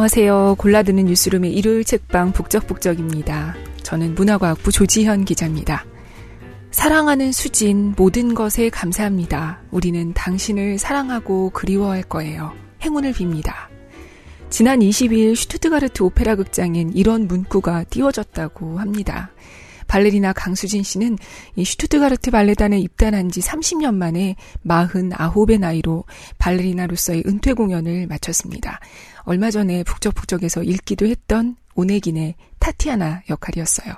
안녕하세요. 골라드는 뉴스룸의 일요일 책방 북적북적입니다. 저는 문화과학부 조지현 기자입니다. 사랑하는 수진, 모든 것에 감사합니다. 우리는 당신을 사랑하고 그리워할 거예요. 행운을 빕니다. 지난 22일 슈투트가르트 오페라 극장엔 이런 문구가 띄워졌다고 합니다. 발레리나 강수진 씨는 이 슈투트가르트 발레단에 입단한 지 30년 만에 49의 나이로 발레리나로서의 은퇴 공연을 마쳤습니다. 얼마 전에 북적북적에서 읽기도 했던 오네긴의 타티아나 역할이었어요.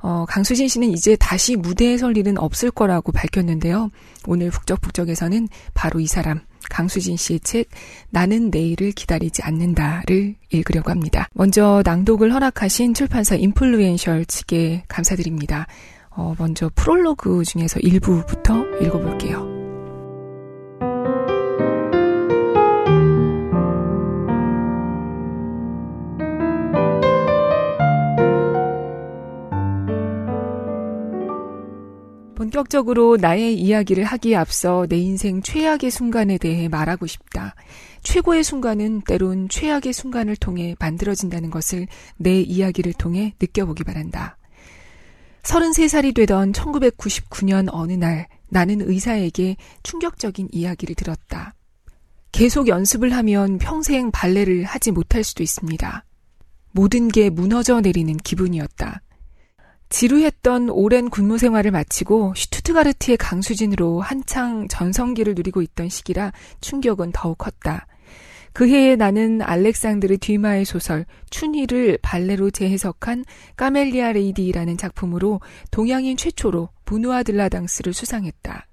어, 강수진 씨는 이제 다시 무대에 설 일은 없을 거라고 밝혔는데요. 오늘 북적북적에서는 바로 이 사람, 강수진 씨의 책 나는 내일을 기다리지 않는다를 읽으려고 합니다. 먼저 낭독을 허락하신 출판사 인플루엔셜 측에 감사드립니다. 어, 먼저 프롤로그 중에서 일부부터 읽어볼게요. 본격적으로 나의 이야기를 하기에 앞서 내 인생 최악의 순간에 대해 말하고 싶다. 최고의 순간은 때론 최악의 순간을 통해 만들어진다는 것을 내 이야기를 통해 느껴보기 바란다. 33살이 되던 1999년 어느 날 나는 의사에게 충격적인 이야기를 들었다. 계속 연습을 하면 평생 발레를 하지 못할 수도 있습니다. 모든 게 무너져 내리는 기분이었다. 지루했던 오랜 군무 생활을 마치고 슈투트가르트의 강수진으로 한창 전성기를 누리고 있던 시기라 충격은 더욱 컸다. 그 해에 나는 알렉산드르 뒤마의 소설 춘희를 발레로 재해석한 까멜리아 레이디라는 작품으로 동양인 최초로 부누아 들라당스를 수상했다.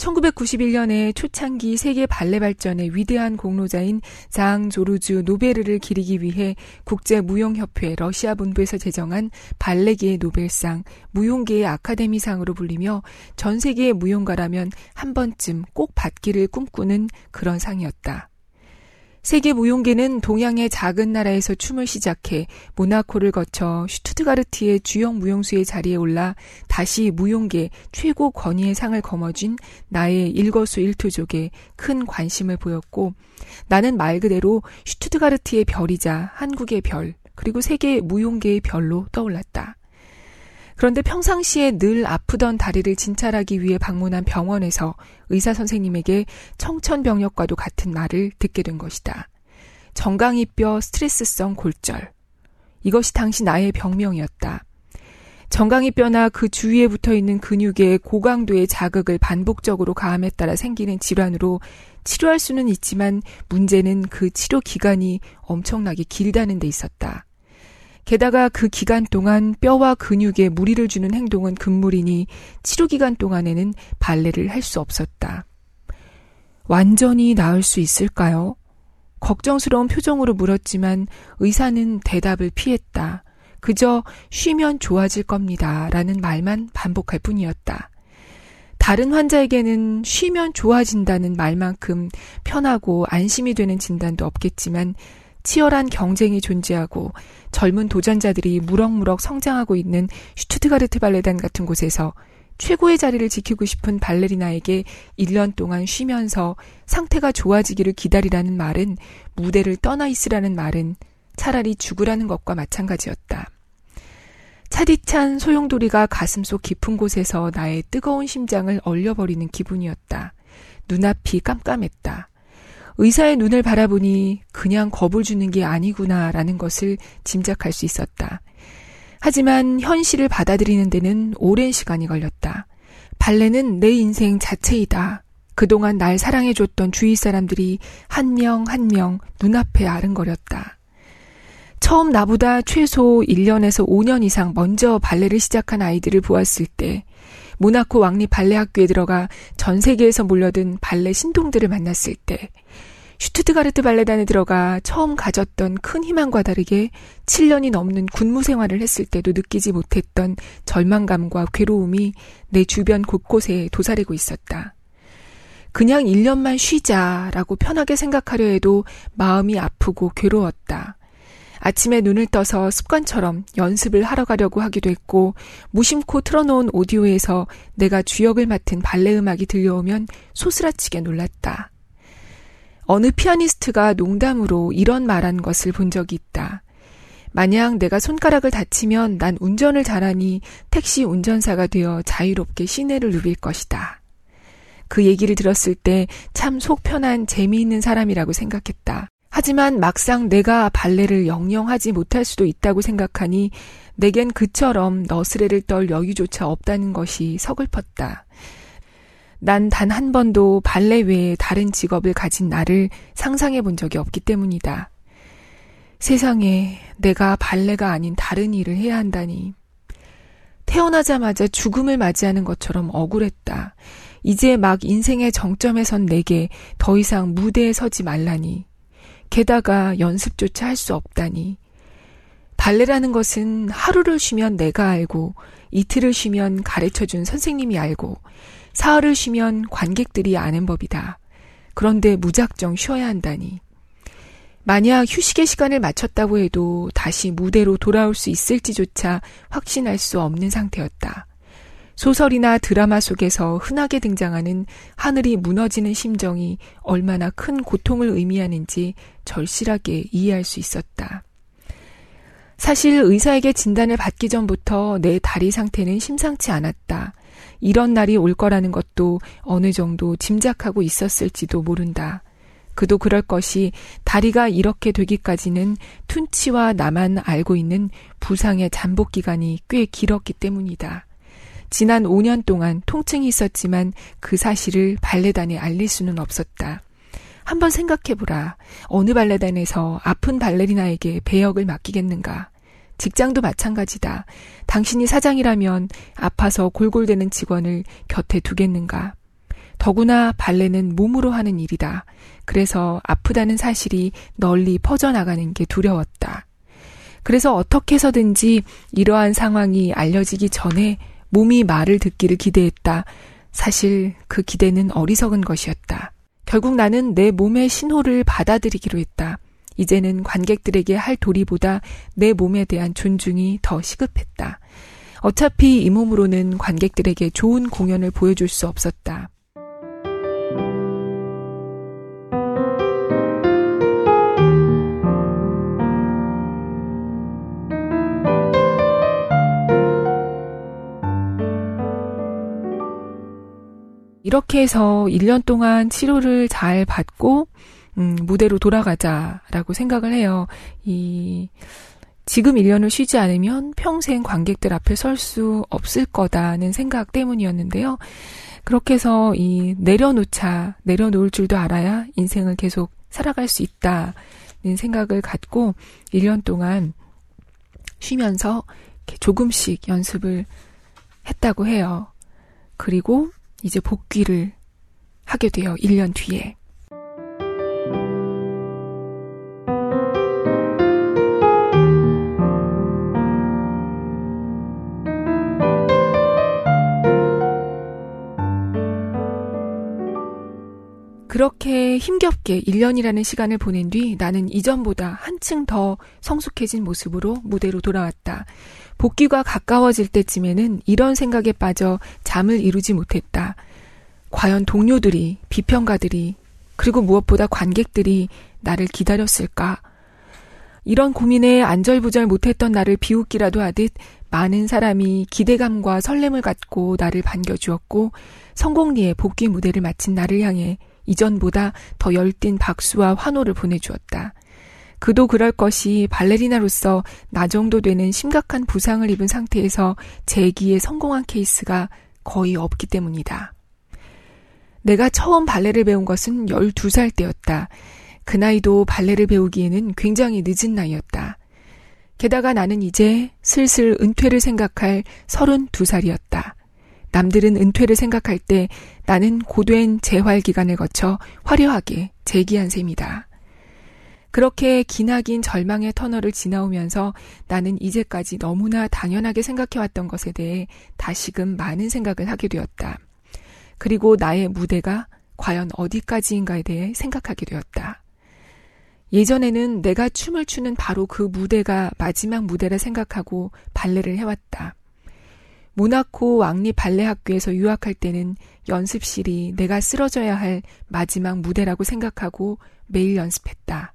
1991년에 초창기 세계 발레 발전의 위대한 공로자인 장 조르주 노베르를 기리기 위해 국제 무용협회 러시아 본부에서 제정한 발레계의 노벨상, 무용계의 아카데미상으로 불리며 전 세계의 무용가라면 한 번쯤 꼭 받기를 꿈꾸는 그런 상이었다. 세계 무용계는 동양의 작은 나라에서 춤을 시작해 모나코를 거쳐 슈투트가르트의 주역 무용수의 자리에 올라 다시 무용계 최고 권위의 상을 거머쥔 나의 일거수일투족에 큰 관심을 보였고 나는 말 그대로 슈투트가르트의 별이자 한국의 별 그리고 세계 무용계의 별로 떠올랐다. 그런데 평상시에 늘 아프던 다리를 진찰하기 위해 방문한 병원에서 의사 선생님에게 청천벽력과도 같은 말을 듣게 된 것이다. 정강이뼈 스트레스성 골절. 이것이 당시 나의 병명이었다. 정강이뼈나 그 주위에 붙어 있는 근육에 고강도의 자극을 반복적으로 가함에 따라 생기는 질환으로 치료할 수는 있지만 문제는 그 치료 기간이 엄청나게 길다는 데 있었다. 게다가 그 기간 동안 뼈와 근육에 무리를 주는 행동은 금물이니 치료 기간 동안에는 발레를 할 수 없었다. 완전히 나을 수 있을까요? 걱정스러운 표정으로 물었지만 의사는 대답을 피했다. 그저 쉬면 좋아질 겁니다. 라는 말만 반복할 뿐이었다. 다른 환자에게는 쉬면 좋아진다는 말만큼 편하고 안심이 되는 진단도 없겠지만 치열한 경쟁이 존재하고 젊은 도전자들이 무럭무럭 성장하고 있는 슈투트가르트 발레단 같은 곳에서 최고의 자리를 지키고 싶은 발레리나에게 1년 동안 쉬면서 상태가 좋아지기를 기다리라는 말은 무대를 떠나 있으라는 말은 차라리 죽으라는 것과 마찬가지였다. 차디찬 소용돌이가 가슴속 깊은 곳에서 나의 뜨거운 심장을 얼려버리는 기분이었다. 눈앞이 깜깜했다. 의사의 눈을 바라보니 그냥 겁을 주는 게 아니구나라는 것을 짐작할 수 있었다. 하지만 현실을 받아들이는 데는 오랜 시간이 걸렸다. 발레는 내 인생 자체이다. 그동안 날 사랑해줬던 주위 사람들이 한 명 한 명 눈앞에 아른거렸다. 처음 나보다 최소 1년에서 5년 이상 먼저 발레를 시작한 아이들을 보았을 때, 모나코 왕립 발레 학교에 들어가 전 세계에서 몰려든 발레 신동들을 만났을 때, 슈투트가르트 발레단에 들어가 처음 가졌던 큰 희망과 다르게 7년이 넘는 군무 생활을 했을 때도 느끼지 못했던 절망감과 괴로움이 내 주변 곳곳에 도사리고 있었다. 그냥 1년만 쉬자라고 편하게 생각하려 해도 마음이 아프고 괴로웠다. 아침에 눈을 떠서 습관처럼 연습을 하러 가려고 하기도 했고, 무심코 틀어놓은 오디오에서 내가 주역을 맡은 발레 음악이 들려오면 소스라치게 놀랐다. 어느 피아니스트가 농담으로 이런 말한 것을 본 적이 있다. 만약 내가 손가락을 다치면 난 운전을 잘하니 택시 운전사가 되어 자유롭게 시내를 누빌 것이다. 그 얘기를 들었을 때 참 속 편한 재미있는 사람이라고 생각했다. 하지만 막상 내가 발레를 영영하지 못할 수도 있다고 생각하니 내겐 그처럼 너스레를 떨 여유조차 없다는 것이 서글펐다. 난 단 한 번도 발레 외에 다른 직업을 가진 나를 상상해 본 적이 없기 때문이다. 세상에 내가 발레가 아닌 다른 일을 해야 한다니. 태어나자마자 죽음을 맞이하는 것처럼 억울했다. 이제 막 인생의 정점에 선 내게 더 이상 무대에 서지 말라니. 게다가 연습조차 할 수 없다니. 발레라는 것은 하루를 쉬면 내가 알고, 이틀을 쉬면 가르쳐 준 선생님이 알고, 사흘을 쉬면 관객들이 아는 법이다. 그런데 무작정 쉬어야 한다니. 만약 휴식의 시간을 마쳤다고 해도 다시 무대로 돌아올 수 있을지조차 확신할 수 없는 상태였다. 소설이나 드라마 속에서 흔하게 등장하는 하늘이 무너지는 심정이 얼마나 큰 고통을 의미하는지 절실하게 이해할 수 있었다. 사실 의사에게 진단을 받기 전부터 내 다리 상태는 심상치 않았다. 이런 날이 올 거라는 것도 어느 정도 짐작하고 있었을지도 모른다. 그도 그럴 것이 다리가 이렇게 되기까지는 툰치와 나만 알고 있는 부상의 잠복 기간이 꽤 길었기 때문이다. 지난 5년 동안 통증이 있었지만 그 사실을 발레단에 알릴 수는 없었다. 한번 생각해보라. 어느 발레단에서 아픈 발레리나에게 배역을 맡기겠는가? 직장도 마찬가지다. 당신이 사장이라면 아파서 골골대는 직원을 곁에 두겠는가? 더구나 발레는 몸으로 하는 일이다. 그래서 아프다는 사실이 널리 퍼져나가는 게 두려웠다. 그래서 어떻게 해서든지 이러한 상황이 알려지기 전에 몸이 말을 듣기를 기대했다. 사실 그 기대는 어리석은 것이었다. 결국 나는 내 몸의 신호를 받아들이기로 했다. 이제는 관객들에게 할 도리보다 내 몸에 대한 존중이 더 시급했다. 어차피 이 몸으로는 관객들에게 좋은 공연을 보여줄 수 없었다. 이렇게 해서 1년 동안 치료를 잘 받고, 음, 무대로 돌아가자라고 생각을 해요. 이, 지금 1년을 쉬지 않으면 평생 관객들 앞에 설 수 없을 거다는 생각 때문이었는데요. 그렇게 해서 이 내려놓자, 내려놓을 줄도 알아야 인생을 계속 살아갈 수 있다는 생각을 갖고 1년 동안 쉬면서 조금씩 연습을 했다고 해요. 그리고 이제 복귀를 하게 돼요. 1년 뒤에. 그렇게 힘겹게 1년이라는 시간을 보낸 뒤 나는 이전보다 한층 더 성숙해진 모습으로 무대로 돌아왔다. 복귀가 가까워질 때쯤에는 이런 생각에 빠져 잠을 이루지 못했다. 과연 동료들이, 비평가들이, 그리고 무엇보다 관객들이 나를 기다렸을까? 이런 고민에 안절부절 못했던 나를 비웃기라도 하듯 많은 사람이 기대감과 설렘을 갖고 나를 반겨주었고 성공리에 복귀 무대를 마친 나를 향해 이전보다 더 열띤 박수와 환호를 보내주었다. 그도 그럴 것이 발레리나로서 나 정도 되는 심각한 부상을 입은 상태에서 재기에 성공한 케이스가 거의 없기 때문이다. 내가 처음 발레를 배운 것은 12살 때였다. 그 나이도 발레를 배우기에는 굉장히 늦은 나이였다. 게다가 나는 이제 슬슬 은퇴를 생각할 32살이었다. 남들은 은퇴를 생각할 때 나는 고된 재활 기간을 거쳐 화려하게 재기한 셈이다. 그렇게 기나긴 절망의 터널을 지나오면서 나는 이제까지 너무나 당연하게 생각해왔던 것에 대해 다시금 많은 생각을 하게 되었다. 그리고 나의 무대가 과연 어디까지인가에 대해 생각하게 되었다. 예전에는 내가 춤을 추는 바로 그 무대가 마지막 무대라 생각하고 발레를 해왔다. 모나코 왕립 발레 학교에서 유학할 때는 연습실이 내가 쓰러져야 할 마지막 무대라고 생각하고 매일 연습했다.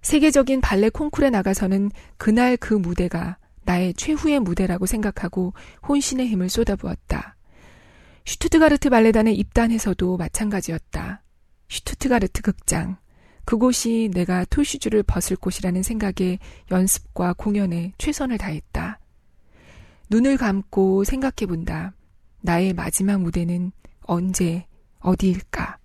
세계적인 발레 콩쿨에 나가서는 그날 그 무대가 나의 최후의 무대라고 생각하고 혼신의 힘을 쏟아부었다. 슈투트가르트 발레단에 입단해서도 마찬가지였다. 슈투트가르트 극장. 그곳이 내가 토슈즈를 벗을 곳이라는 생각에 연습과 공연에 최선을 다했다. 눈을 감고 생각해 본다. 나의 마지막 무대는 언제, 어디일까?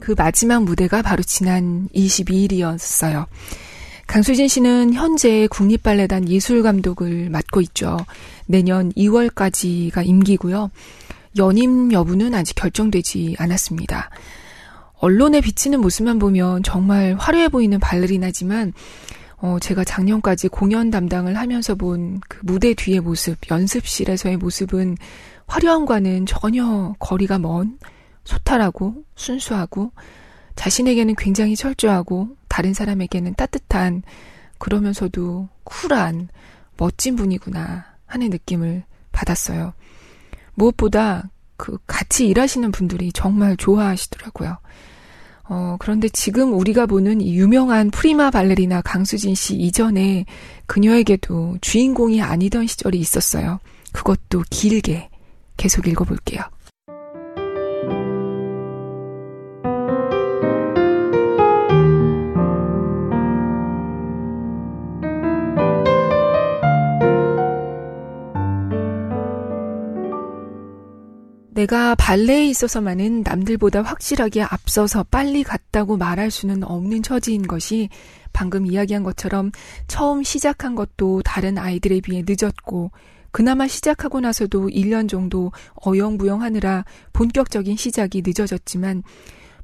그 마지막 무대가 바로 지난 22일이었어요. 강수진 씨는 현재 국립발레단 예술감독을 맡고 있죠. 내년 2월까지가 임기고요. 연임 여부는 아직 결정되지 않았습니다. 언론에 비치는 모습만 보면 정말 화려해 보이는 발레리나지만 어, 제가 작년까지 공연 담당을 하면서 본 그 무대 뒤의 모습, 연습실에서의 모습은 화려함과는 전혀 거리가 먼 소탈하고 순수하고 자신에게는 굉장히 철저하고 다른 사람에게는 따뜻한 그러면서도 쿨한 멋진 분이구나 하는 느낌을 받았어요. 무엇보다 그 같이 일하시는 분들이 정말 좋아하시더라고요. 어, 그런데 지금 우리가 보는 이 유명한 프리마 발레리나 강수진 씨 이전에 그녀에게도 주인공이 아니던 시절이 있었어요. 그것도 길게 계속 읽어볼게요. 내가 발레에 있어서만은 남들보다 확실하게 앞서서 빨리 갔다고 말할 수는 없는 처지인 것이 방금 이야기한 것처럼 처음 시작한 것도 다른 아이들에 비해 늦었고 그나마 시작하고 나서도 1년 정도 어영부영하느라 본격적인 시작이 늦어졌지만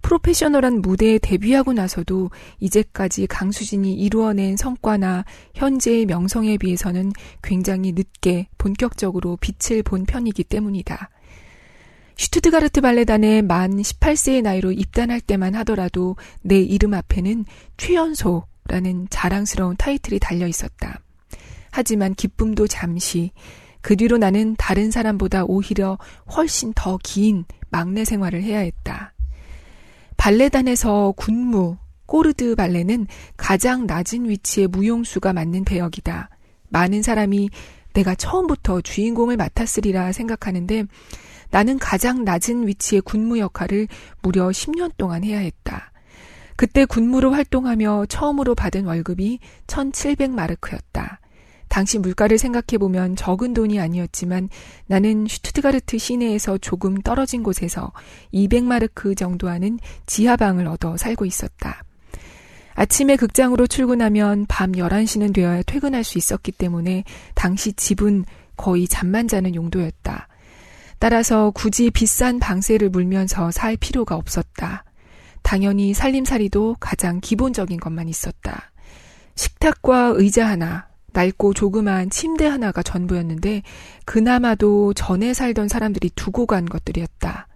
프로페셔널한 무대에 데뷔하고 나서도 이제까지 강수진이 이루어낸 성과나 현재의 명성에 비해서는 굉장히 늦게 본격적으로 빛을 본 편이기 때문이다. 슈투트가르트 발레단에 만 18세의 나이로 입단할 때만 하더라도 내 이름 앞에는 최연소라는 자랑스러운 타이틀이 달려 있었다. 하지만 기쁨도 잠시, 그 뒤로 나는 다른 사람보다 오히려 훨씬 더 긴 막내 생활을 해야 했다. 발레단에서 군무, 꼬르드 발레는 가장 낮은 위치의 무용수가 맡는 배역이다. 많은 사람이 내가 처음부터 주인공을 맡았으리라 생각하는데 나는 가장 낮은 위치의 군무 역할을 무려 10년 동안 해야 했다. 그때 군무로 활동하며 처음으로 받은 월급이 1700마르크였다. 당시 물가를 생각해보면 적은 돈이 아니었지만 나는 슈투트가르트 시내에서 조금 떨어진 곳에서 200마르크 정도 하는 지하방을 얻어 살고 있었다. 아침에 극장으로 출근하면 밤 11시는 되어야 퇴근할 수 있었기 때문에 당시 집은 거의 잠만 자는 용도였다. 따라서 굳이 비싼 방세를 물면서 살 필요가 없었다. 당연히 살림살이도 가장 기본적인 것만 있었다. 식탁과 의자 하나, 낡고 조그마한 침대 하나가 전부였는데 그나마도 전에 살던 사람들이 두고 간 것들이었다.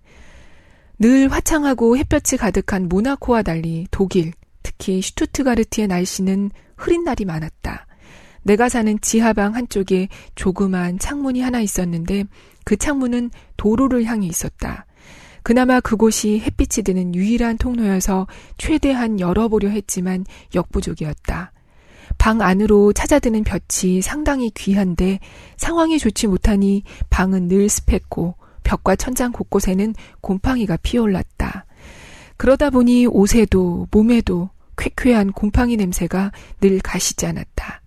늘 화창하고 햇볕이 가득한 모나코와 달리 독일, 특히 슈투트가르트의 날씨는 흐린 날이 많았다. 내가 사는 지하방 한쪽에 조그만 창문이 하나 있었는데 그 창문은 도로를 향해 있었다. 그나마 그곳이 햇빛이 드는 유일한 통로여서 최대한 열어보려 했지만 역부족이었다. 방 안으로 찾아드는 볕이 상당히 귀한데 상황이 좋지 못하니 방은 늘 습했고 벽과 천장 곳곳에는 곰팡이가 피어올랐다. 그러다 보니 옷에도 몸에도 쾌쾌한 곰팡이 냄새가 늘 가시지 않았다.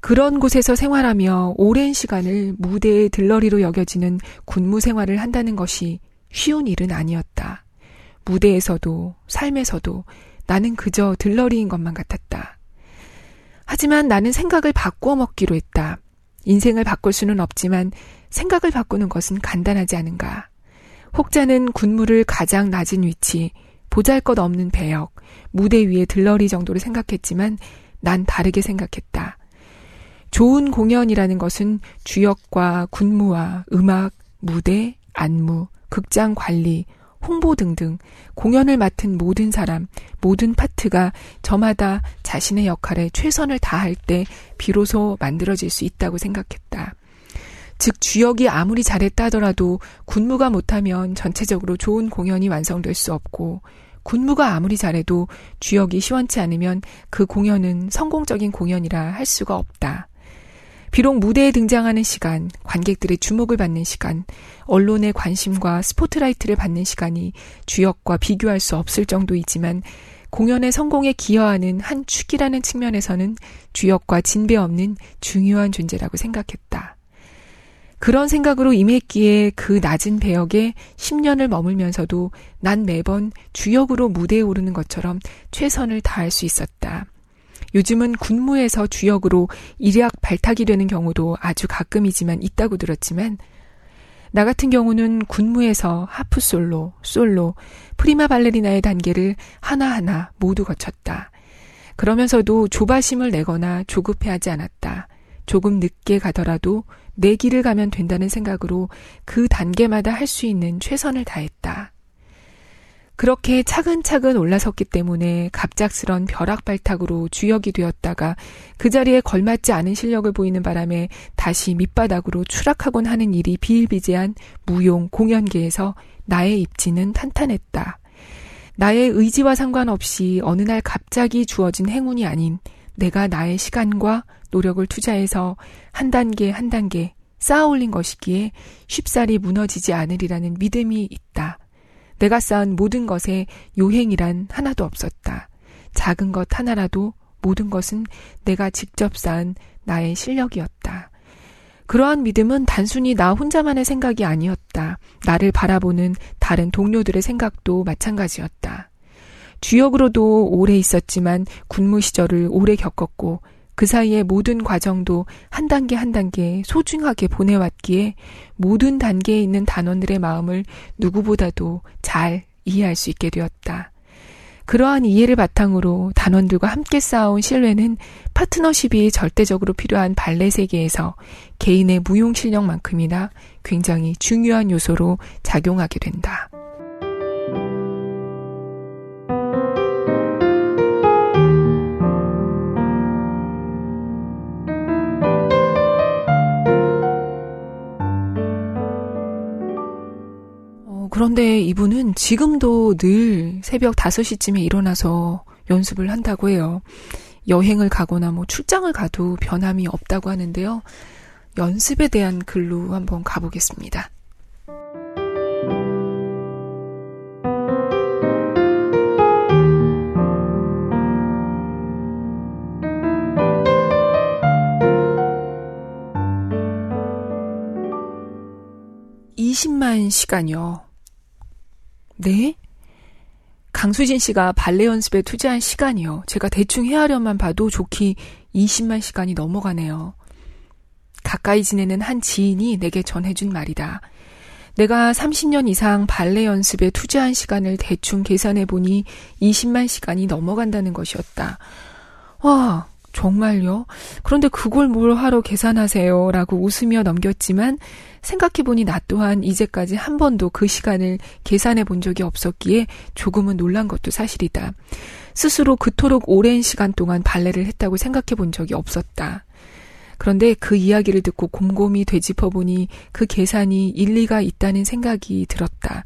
그런 곳에서 생활하며 오랜 시간을 무대의 들러리로 여겨지는 군무 생활을 한다는 것이 쉬운 일은 아니었다. 무대에서도 삶에서도 나는 그저 들러리인 것만 같았다. 하지만 나는 생각을 바꾸어 먹기로 했다. 인생을 바꿀 수는 없지만 생각을 바꾸는 것은 간단하지 않은가. 혹자는 군무를 가장 낮은 위치, 보잘 것 없는 배역, 무대 위에 들러리 정도로 생각했지만 난 다르게 생각했다. 좋은 공연이라는 것은 주역과 군무와 음악, 무대, 안무, 극장 관리, 홍보 등등 공연을 맡은 모든 사람, 모든 파트가 저마다 자신의 역할에 최선을 다할 때 비로소 만들어질 수 있다고 생각했다. 즉, 주역이 아무리 잘했다 하더라도 군무가 못하면 전체적으로 좋은 공연이 완성될 수 없고, 군무가 아무리 잘해도 주역이 시원치 않으면 그 공연은 성공적인 공연이라 할 수가 없다. 비록 무대에 등장하는 시간, 관객들의 주목을 받는 시간, 언론의 관심과 스포트라이트를 받는 시간이 주역과 비교할 수 없을 정도이지만 공연의 성공에 기여하는 한 축이라는 측면에서는 주역과 진배 없는 중요한 존재라고 생각했다. 그런 생각으로 임했기에 그 낮은 배역에 10년을 머물면서도 난 매번 주역으로 무대에 오르는 것처럼 최선을 다할 수 있었다. 요즘은 군무에서 주역으로 일약 발탁이 되는 경우도 아주 가끔이지만 있다고 들었지만 나 같은 경우는 군무에서 하프 솔로, 솔로, 프리마 발레리나의 단계를 하나하나 모두 거쳤다. 그러면서도 조바심을 내거나 조급해하지 않았다. 조금 늦게 가더라도 내 길을 가면 된다는 생각으로 그 단계마다 할 수 있는 최선을 다했다. 그렇게 차근차근 올라섰기 때문에 갑작스런 벼락 발탁으로 주역이 되었다가 그 자리에 걸맞지 않은 실력을 보이는 바람에 다시 밑바닥으로 추락하곤 하는 일이 비일비재한 무용 공연계에서 나의 입지는 탄탄했다. 나의 의지와 상관없이 어느 날 갑자기 주어진 행운이 아닌 내가 나의 시간과 노력을 투자해서 한 단계 한 단계 쌓아 올린 것이기에 쉽사리 무너지지 않으리라는 믿음이 있다. 내가 쌓은 모든 것에 요행이란 하나도 없었다. 작은 것 하나라도 모든 것은 내가 직접 쌓은 나의 실력이었다. 그러한 믿음은 단순히 나 혼자만의 생각이 아니었다. 나를 바라보는 다른 동료들의 생각도 마찬가지였다. 주역으로도 오래 있었지만 군무 시절을 오래 겪었고 그 사이에 모든 과정도 한 단계 한 단계 소중하게 보내왔기에 모든 단계에 있는 단원들의 마음을 누구보다도 잘 이해할 수 있게 되었다. 그러한 이해를 바탕으로 단원들과 함께 쌓아온 신뢰는 파트너십이 절대적으로 필요한 발레 세계에서 개인의 무용 실력만큼이나 굉장히 중요한 요소로 작용하게 된다. 그런데 이분은 지금도 늘 새벽 5시쯤에 일어나서 연습을 한다고 해요. 여행을 가거나 뭐 출장을 가도 변함이 없다고 하는데요. 연습에 대한 글로 한번 가보겠습니다. (20만) 시간이요. 네? 강수진 씨가 발레 연습에 투자한 시간이요. 제가 대충 헤아려만 봐도 좋기 20만 시간이 넘어가네요. 가까이 지내는 한 지인이 내게 전해준 말이다. 내가 30년 이상 발레 연습에 투자한 시간을 대충 계산해 보니 20만 시간이 넘어간다는 것이었다. 와, 정말요? 그런데 그걸 뭘 하러 계산하세요? 라고 웃으며 넘겼지만 생각해보니 나 또한 이제까지 한 번도 그 시간을 계산해 본 적이 없었기에 조금은 놀란 것도 사실이다. 스스로 그토록 오랜 시간 동안 발레를 했다고 생각해 본 적이 없었다. 그런데 그 이야기를 듣고 곰곰이 되짚어보니 그 계산이 일리가 있다는 생각이 들었다.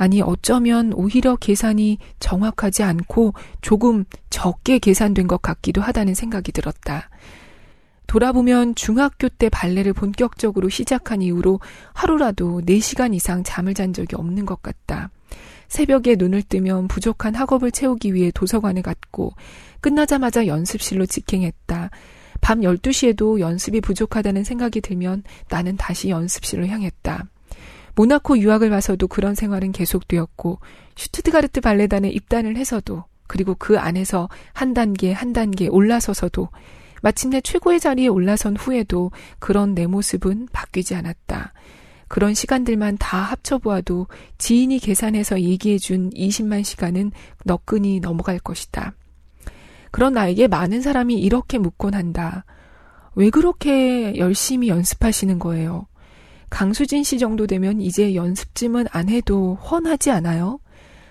아니, 어쩌면 오히려 계산이 정확하지 않고 조금 적게 계산된 것 같기도 하다는 생각이 들었다. 돌아보면 중학교 때 발레를 본격적으로 시작한 이후로 하루라도 4시간 이상 잠을 잔 적이 없는 것 같다. 새벽에 눈을 뜨면 부족한 학업을 채우기 위해 도서관에 갔고, 끝나자마자 연습실로 직행했다. 밤 12시에도 연습이 부족하다는 생각이 들면 나는 다시 연습실로 향했다. 모나코 유학을 와서도 그런 생활은 계속되었고, 슈트트가르트 발레단에 입단을 해서도, 그리고 그 안에서 한 단계 한 단계 올라서서도 마침내 최고의 자리에 올라선 후에도 그런 내 모습은 바뀌지 않았다. 그런 시간들만 다 합쳐보아도 지인이 계산해서 얘기해준 20만 시간은 너끈히 넘어갈 것이다. 그런 나에게 많은 사람이 이렇게 묻곤 한다. 왜 그렇게 열심히 연습하시는 거예요? 강수진 씨 정도 되면 이제 연습쯤은 안 해도 훤하지 않아요?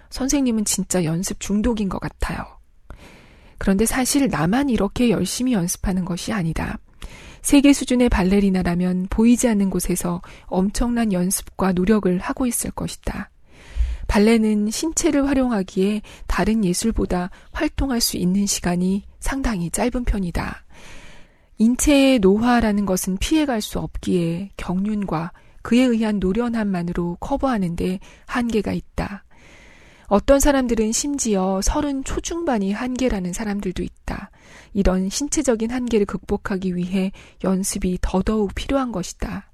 선생님은 진짜 연습 중독인 것 같아요. 그런데 사실 나만 이렇게 열심히 연습하는 것이 아니다. 세계 수준의 발레리나라면 보이지 않는 곳에서 엄청난 연습과 노력을 하고 있을 것이다. 발레는 신체를 활용하기에 다른 예술보다 활동할 수 있는 시간이 상당히 짧은 편이다. 인체의 노화라는 것은 피해갈 수 없기에 경륜과 그에 의한 노련함만으로 커버하는데 한계가 있다. 어떤 사람들은 심지어 서른 초중반이 한계라는 사람들도 있다. 이런 신체적인 한계를 극복하기 위해 연습이 더더욱 필요한 것이다.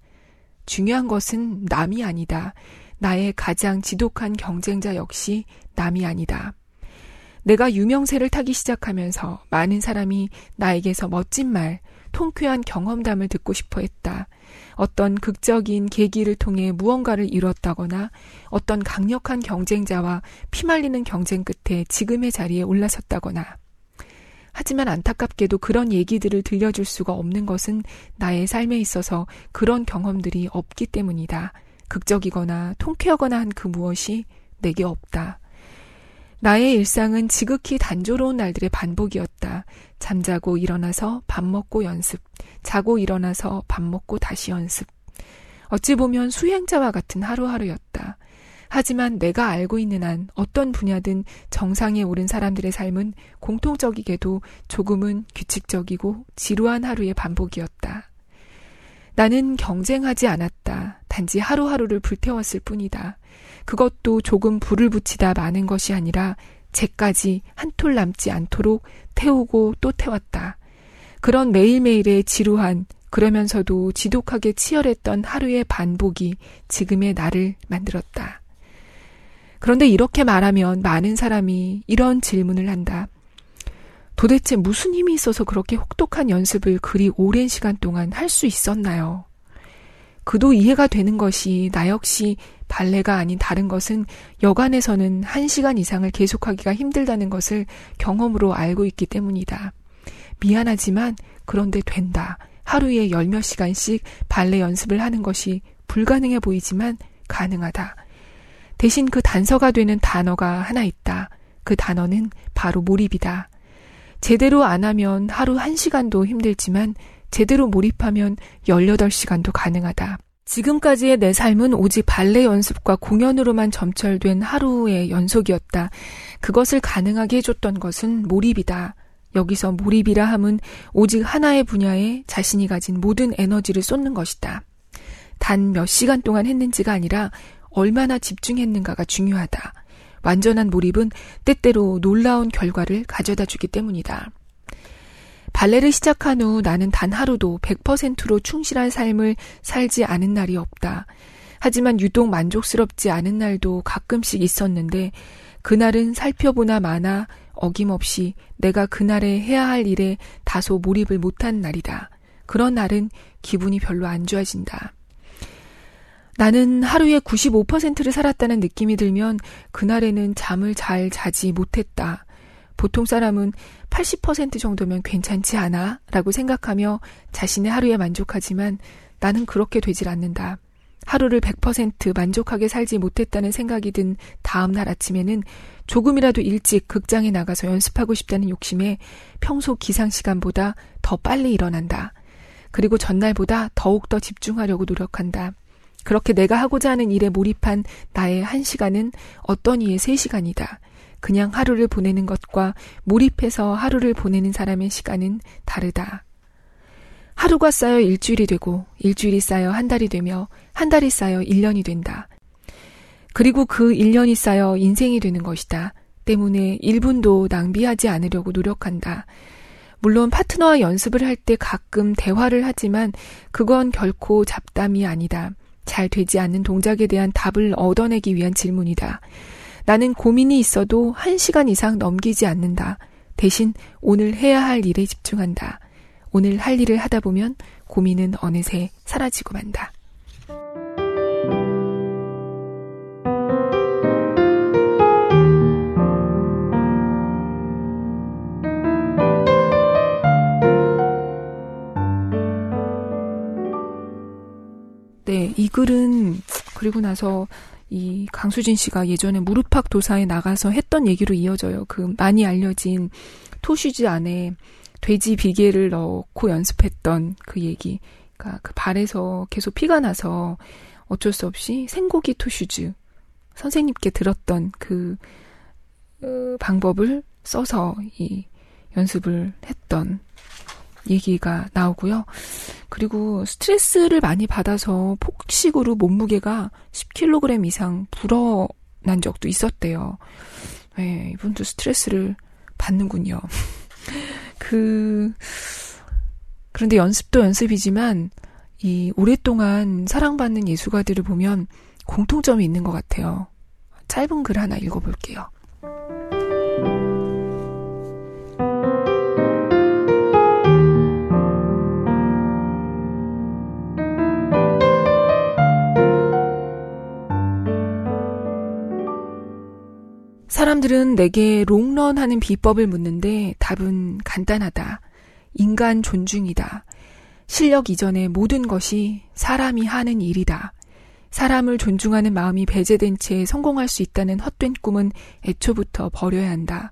중요한 것은 남이 아니다. 나의 가장 지독한 경쟁자 역시 남이 아니다. 내가 유명세를 타기 시작하면서 많은 사람이 나에게서 멋진 말, 통쾌한 경험담을 듣고 싶어 했다. 어떤 극적인 계기를 통해 무언가를 이뤘다거나 어떤 강력한 경쟁자와 피말리는 경쟁 끝에 지금의 자리에 올라섰다거나 하지만 안타깝게도 그런 얘기들을 들려줄 수가 없는 것은 나의 삶에 있어서 그런 경험들이 없기 때문이다. 극적이거나 통쾌하거나 한 그 무엇이 내게 없다. 나의 일상은 지극히 단조로운 날들의 반복이었다. 잠자고 일어나서 밥 먹고 연습, 자고 일어나서 밥 먹고 다시 연습. 어찌 보면 수행자와 같은 하루하루였다. 하지만 내가 알고 있는 한 어떤 분야든 정상에 오른 사람들의 삶은 공통적이게도 조금은 규칙적이고 지루한 하루의 반복이었다. 나는 경쟁하지 않았다. 단지 하루하루를 불태웠을 뿐이다. 그것도 조금 불을 붙이다 마는 것이 아니라 쟤까지 한 톨 남지 않도록 태우고 또 태웠다. 그런 매일매일의 지루한 그러면서도 지독하게 치열했던 하루의 반복이 지금의 나를 만들었다. 그런데 이렇게 말하면 많은 사람이 이런 질문을 한다. 도대체 무슨 힘이 있어서 그렇게 혹독한 연습을 그리 오랜 시간 동안 할 수 있었나요? 그도 이해가 되는 것이 나 역시 발레가 아닌 다른 것은 여간에서는 한 시간 이상을 계속하기가 힘들다는 것을 경험으로 알고 있기 때문이다. 미안하지만 그런데 된다. 하루에 열 몇 시간씩 발레 연습을 하는 것이 불가능해 보이지만 가능하다. 대신 그 단서가 되는 단어가 하나 있다. 그 단어는 바로 몰입이다. 제대로 안 하면 하루 한 시간도 힘들지만 제대로 몰입하면 18시간도 가능하다. 지금까지의 내 삶은 오직 발레 연습과 공연으로만 점철된 하루의 연속이었다. 그것을 가능하게 해줬던 것은 몰입이다. 여기서 몰입이라 함은 오직 하나의 분야에 자신이 가진 모든 에너지를 쏟는 것이다. 단 몇 시간 동안 했는지가 아니라 얼마나 집중했는가가 중요하다. 완전한 몰입은 때때로 놀라운 결과를 가져다 주기 때문이다. 발레를 시작한 후 나는 단 하루도 100%로 충실한 삶을 살지 않은 날이 없다. 하지만 유독 만족스럽지 않은 날도 가끔씩 있었는데 그날은 살펴보나 마나 어김없이 내가 그날에 해야 할 일에 다소 몰입을 못한 날이다. 그런 날은 기분이 별로 안 좋아진다. 나는 하루에 95%를 살았다는 느낌이 들면 그날에는 잠을 잘 자지 못했다. 보통 사람은 80% 정도면 괜찮지 않아? 라고 생각하며 자신의 하루에 만족하지만 나는 그렇게 되질 않는다. 하루를 100% 만족하게 살지 못했다는 생각이 든 다음 날 아침에는 조금이라도 일찍 극장에 나가서 연습하고 싶다는 욕심에 평소 기상 시간보다 더 빨리 일어난다. 그리고 전날보다 더욱더 집중하려고 노력한다. 그렇게 내가 하고자 하는 일에 몰입한 나의 한 시간은 어떤 이의 세 시간이다. 그냥 하루를 보내는 것과 몰입해서 하루를 보내는 사람의 시간은 다르다. 하루가 쌓여 일주일이 되고 일주일이 쌓여 한 달이 되며 한 달이 쌓여 1년이 된다. 그리고 그 1년이 쌓여 인생이 되는 것이다. 때문에 1분도 낭비하지 않으려고 노력한다. 물론 파트너와 연습을 할 때 가끔 대화를 하지만 그건 결코 잡담이 아니다. 잘 되지 않는 동작에 대한 답을 얻어내기 위한 질문이다. 나는 고민이 있어도 1시간 이상 넘기지 않는다. 대신 오늘 해야 할 일에 집중한다. 오늘 할 일을 하다 보면 고민은 어느새 사라지고 만다. 네, 이 글은 그리고 나서 이 강수진 씨가 예전에 무릎팍 도사에 나가서 했던 얘기로 이어져요. 그 많이 알려진 토슈즈 안에 돼지 비계를 넣고 연습했던 그 얘기. 그러니까 그 발에서 계속 피가 나서 어쩔 수 없이 생고기 토슈즈 선생님께 들었던 그 어, 방법을 써서 이 연습을 했던 얘기가 나오고요. 그리고 스트레스를 많이 받아서 폭식으로 몸무게가 10kg 이상 불어난 적도 있었대요. 네, 이분도 스트레스를 받는군요. 그, 그런데 연습도 연습이지만, 이 오랫동안 사랑받는 예술가들을 보면 공통점이 있는 것 같아요. 짧은 글 하나 읽어볼게요. 사람들은 내게 롱런 하는 비법을 묻는데 답은 간단하다. 인간 존중이다. 실력 이전의 모든 것이 사람이 하는 일이다. 사람을 존중하는 마음이 배제된 채 성공할 수 있다는 헛된 꿈은 애초부터 버려야 한다.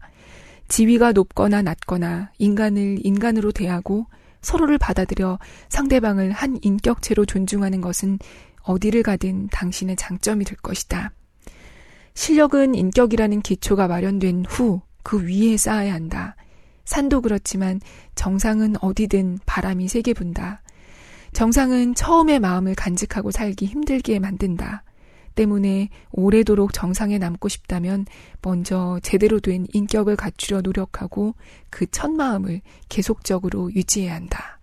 지위가 높거나 낮거나 인간을 인간으로 대하고 서로를 받아들여 상대방을 한 인격체로 존중하는 것은 어디를 가든 당신의 장점이 될 것이다. 실력은 인격이라는 기초가 마련된 후 그 위에 쌓아야 한다. 산도 그렇지만 정상은 어디든 바람이 세게 분다. 정상은 처음에 마음을 간직하고 살기 힘들게 만든다. 때문에 오래도록 정상에 남고 싶다면 먼저 제대로 된 인격을 갖추려 노력하고 그 첫 마음을 계속적으로 유지해야 한다.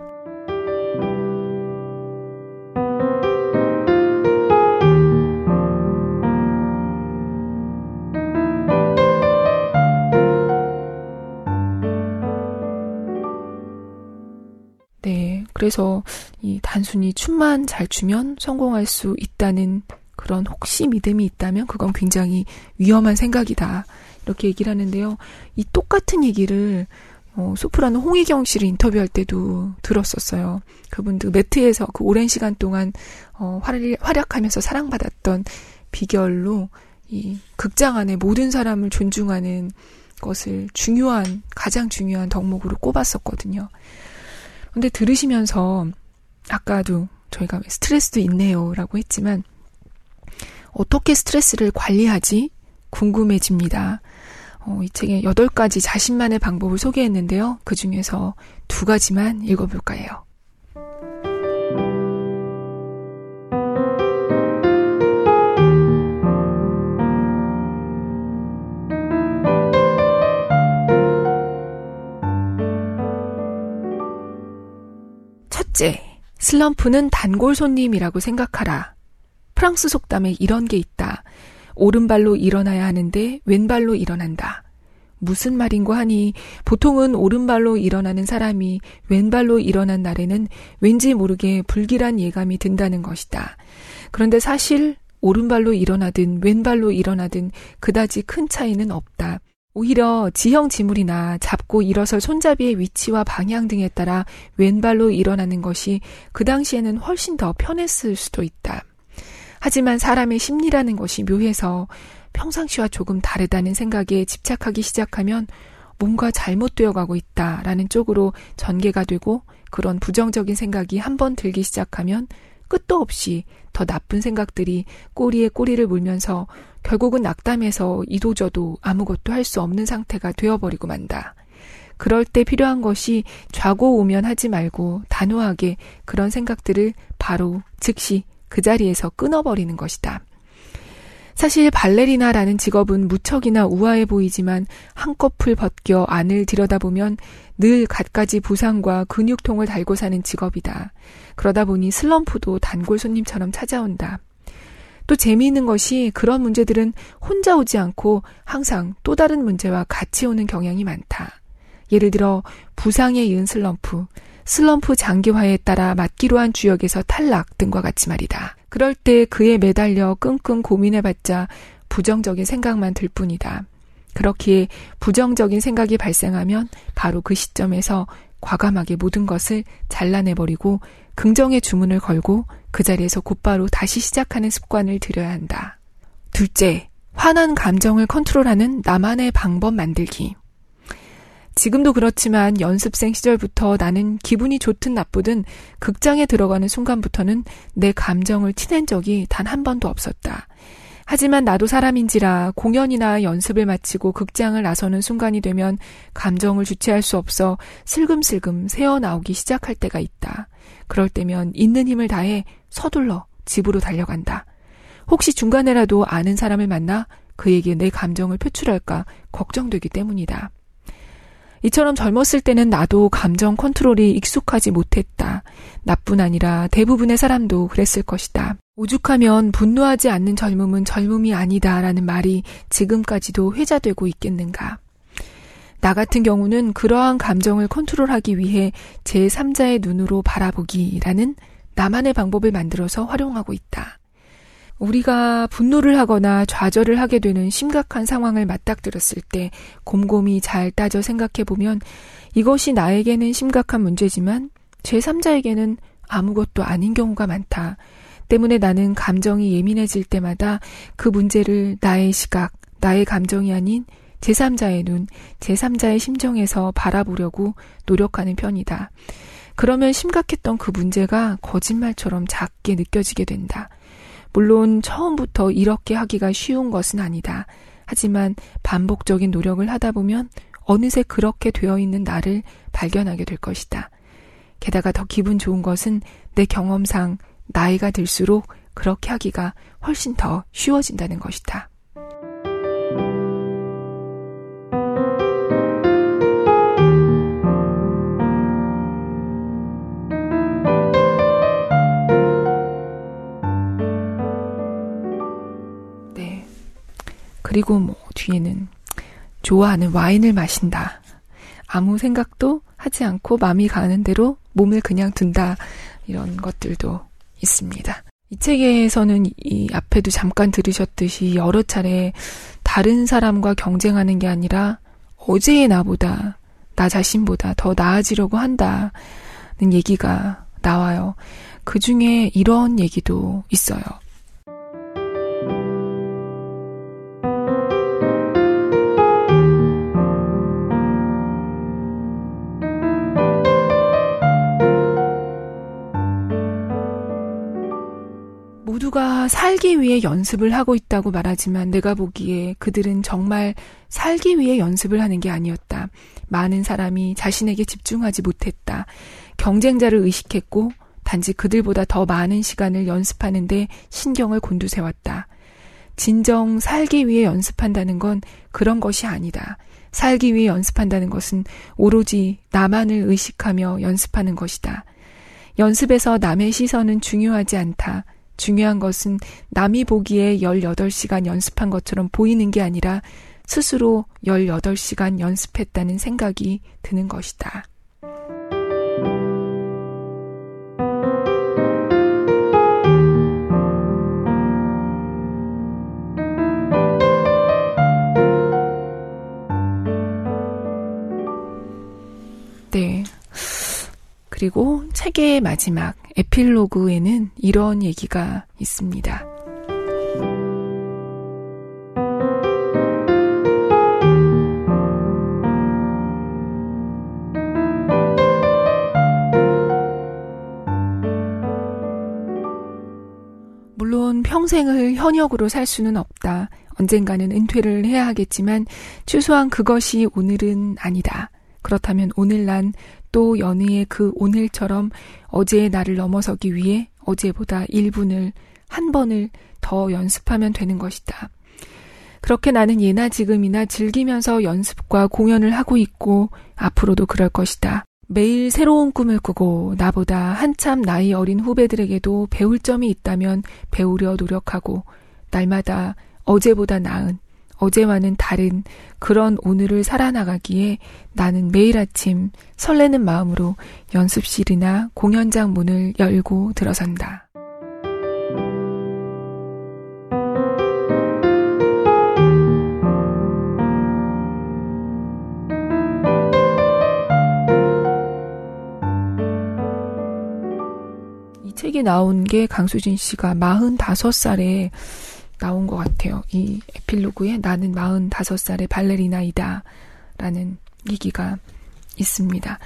그래서 이 단순히 춤만 잘 추면 성공할 수 있다는 그런 혹시 믿음이 있다면 그건 굉장히 위험한 생각이다. 이렇게 얘기를 하는데요. 이 똑같은 얘기를 어, 소프라노 홍희경 씨를 인터뷰할 때도 들었었어요. 그분도 매트에서 그 오랜 시간 동안 어, 활약, 하면서 사랑받았던 비결로 이 극장 안에 모든 사람을 존중하는 것을 중요한 가장 중요한 덕목으로 꼽았었거든요. 근데 들으시면서 아까도 저희가 스트레스도 있네요라고 했지만 어떻게 스트레스를 관리하지 궁금해집니다. 어, 이 책에 8가지 자신만의 방법을 소개했는데요. 그 중에서 두 가지만 읽어볼까 해요. 첫째, 슬럼프는 단골 손님이라고 생각하라. 프랑스 속담에 이런 게 있다. 오른발로 일어나야 하는데 왼발로 일어난다. 무슨 말인고 하니 보통은 오른발로 일어나는 사람이 왼발로 일어난 날에는 왠지 모르게 불길한 예감이 든다는 것이다. 그런데 사실 오른발로 일어나든 왼발로 일어나든 그다지 큰 차이는 없다. 오히려 지형 지물이나 잡고 일어설 손잡이의 위치와 방향 등에 따라 왼발로 일어나는 것이 그 당시에는 훨씬 더 편했을 수도 있다. 하지만 사람의 심리라는 것이 묘해서 평상시와 조금 다르다는 생각에 집착하기 시작하면 뭔가 잘못되어 가고 있다라는 쪽으로 전개가 되고 그런 부정적인 생각이 한 번 들기 시작하면 끝도 없이 더 나쁜 생각들이 꼬리에 꼬리를 물면서 결국은 낙담해서 이도저도 아무것도 할 수 없는 상태가 되어버리고 만다. 그럴 때 필요한 것이 좌고우면 하지 말고 단호하게 그런 생각들을 바로 즉시 그 자리에서 끊어버리는 것이다. 사실 발레리나라는 직업은 무척이나 우아해 보이지만 한꺼풀 벗겨 안을 들여다보면 늘 갖가지 부상과 근육통을 달고 사는 직업이다. 그러다 보니 슬럼프도 단골 손님처럼 찾아온다. 또 재미있는 것이 그런 문제들은 혼자 오지 않고 항상 또 다른 문제와 같이 오는 경향이 많다. 예를 들어 부상에 이은 슬럼프, 슬럼프 장기화에 따라 맞기로 한 주역에서 탈락 등과 같이 말이다. 그럴 때 그에 매달려 끙끙 고민해봤자 부정적인 생각만 들 뿐이다. 그렇기에 부정적인 생각이 발생하면 바로 그 시점에서 과감하게 모든 것을 잘라내버리고 긍정의 주문을 걸고 그 자리에서 곧바로 다시 시작하는 습관을 들여야 한다. 둘째, 화난 감정을 컨트롤하는 나만의 방법 만들기. 지금도 그렇지만 연습생 시절부터 나는 기분이 좋든 나쁘든 극장에 들어가는 순간부터는 내 감정을 티낸 적이 단 한 번도 없었다. 하지만 나도 사람인지라 공연이나 연습을 마치고 극장을 나서는 순간이 되면 감정을 주체할 수 없어 슬금슬금 새어나오기 시작할 때가 있다. 그럴 때면 있는 힘을 다해 서둘러 집으로 달려간다. 혹시 중간에라도 아는 사람을 만나 그에게 내 감정을 표출할까 걱정되기 때문이다. 이처럼 젊었을 때는 나도 감정 컨트롤이 익숙하지 못했다. 나뿐 아니라 대부분의 사람도 그랬을 것이다. 오죽하면 분노하지 않는 젊음은 젊음이 아니다 라는 말이 지금까지도 회자되고 있겠는가. 나 같은 경우는 그러한 감정을 컨트롤하기 위해 제3자의 눈으로 바라보기라는 나만의 방법을 만들어서 활용하고 있다. 우리가 분노를 하거나 좌절을 하게 되는 심각한 상황을 맞닥뜨렸을 때 곰곰이 잘 따져 생각해 보면 이것이 나에게는 심각한 문제지만 제3자에게는 아무것도 아닌 경우가 많다. 때문에 나는 감정이 예민해질 때마다 그 문제를 나의 시각, 나의 감정이 아닌 제3자의 눈, 제3자의 심정에서 바라보려고 노력하는 편이다. 그러면 심각했던 그 문제가 거짓말처럼 작게 느껴지게 된다. 물론 처음부터 이렇게 하기가 쉬운 것은 아니다. 하지만 반복적인 노력을 하다 보면 어느새 그렇게 되어 있는 나를 발견하게 될 것이다. 게다가 더 기분 좋은 것은 내 경험상 나이가 들수록 그렇게 하기가 훨씬 더 쉬워진다는 것이다. 그리고 뭐 뒤에는 좋아하는 와인을 마신다. 아무 생각도 하지 않고 마음이 가는 대로 몸을 그냥 둔다. 이런 것들도 있습니다. 이 책에서는 이 앞에도 잠깐 들으셨듯이 여러 차례 다른 사람과 경쟁하는 게 아니라 어제의 나보다 나 자신보다 더 나아지려고 한다는 얘기가 나와요. 그 중에 이런 얘기도 있어요. 살기 위해 연습을 하고 있다고 말하지만 내가 보기에 그들은 정말 살기 위해 연습을 하는 게 아니었다. 많은 사람이 자신에게 집중하지 못했다. 경쟁자를 의식했고 단지 그들보다 더 많은 시간을 연습하는데 신경을 곤두세웠다. 진정 살기 위해 연습한다는 건 그런 것이 아니다. 살기 위해 연습한다는 것은 오로지 나만을 의식하며 연습하는 것이다. 연습에서 남의 시선은 중요하지 않다. 중요한 것은 남이 보기에 18시간 연습한 것처럼 보이는 게 아니라 스스로 18시간 연습했다는 생각이 드는 것이다. 네. 그리고 책의 마지막 에필로그에는 이런 얘기가 있습니다. 물론 평생을 현역으로 살 수는 없다. 언젠가는 은퇴를 해야 하겠지만 최소한 그것이 오늘은 아니다. 그렇다면 오늘 난 또 연희의 그 오늘처럼 어제의 나를 넘어서기 위해 어제보다 1분을, 한 번을 더 연습하면 되는 것이다. 그렇게 나는 예나 지금이나 즐기면서 연습과 공연을 하고 있고 앞으로도 그럴 것이다. 매일 새로운 꿈을 꾸고 나보다 한참 나이 어린 후배들에게도 배울 점이 있다면 배우려 노력하고 날마다 어제보다 나은 어제와는 다른 그런 오늘을 살아나가기에 나는 매일 아침 설레는 마음으로 연습실이나 공연장 문을 열고 들어선다. 책이 나온 게 강수진 씨가 45살에 나온 것 같아요. 이 에필로그에 나는 45살의 발레리나이다. 라는 얘기가 있습니다.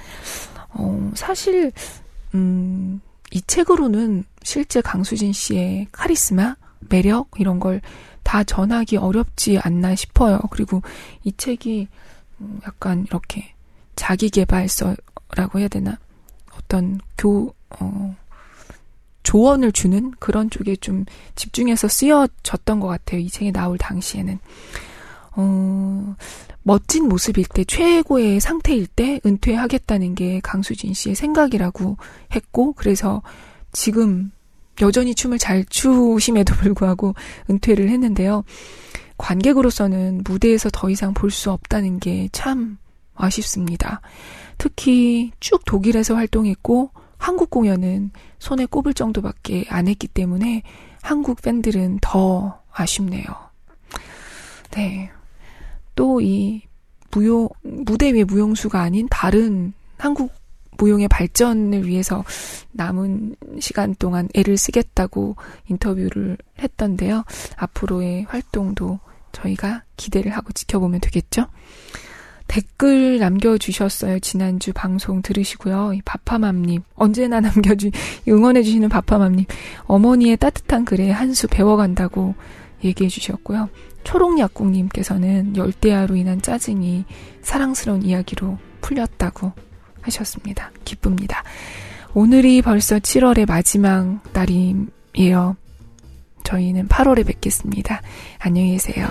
어, 사실, 음, 이 책으로는 실제 강수진 씨의 카리스마, 매력, 이런 걸 다 전하기 어렵지 않나 싶어요. 그리고 이 책이 음, 약간 이렇게 자기개발서라고 해야 되나? 어떤 교, 어, 조언을 주는 그런 쪽에 좀 집중해서 쓰여졌던 것 같아요. 이 책이 나올 당시에는. 어, 멋진 모습일 때, 최고의 상태일 때 은퇴하겠다는 게 강수진 씨의 생각이라고 했고, 그래서 지금 여전히 춤을 잘 추심에도 불구하고 은퇴를 했는데요. 관객으로서는 무대에서 더 이상 볼 수 없다는 게 참 아쉽습니다. 특히 쭉 독일에서 활동했고, 한국 공연은 손에 꼽을 정도밖에 안 했기 때문에 한국 팬들은 더 아쉽네요. 네. 또 이 무용, 무대 위의 무용수가 아닌 다른 한국 무용의 발전을 위해서 남은 시간 동안 애를 쓰겠다고 인터뷰를 했던데요. 앞으로의 활동도 저희가 기대를 하고 지켜보면 되겠죠? 댓글 남겨주셨어요. 지난주 방송 들으시고요. 바파맘님, 언제나 남겨주, 응원해주시는 바파맘님, 어머니의 따뜻한 글에 한 수 배워간다고 얘기해주셨고요. 초록약국님께서는 열대야로 인한 짜증이 사랑스러운 이야기로 풀렸다고 하셨습니다. 기쁩니다. 오늘이 벌써 7월의 마지막 날이에요. 저희는 8월에 뵙겠습니다. 안녕히 계세요.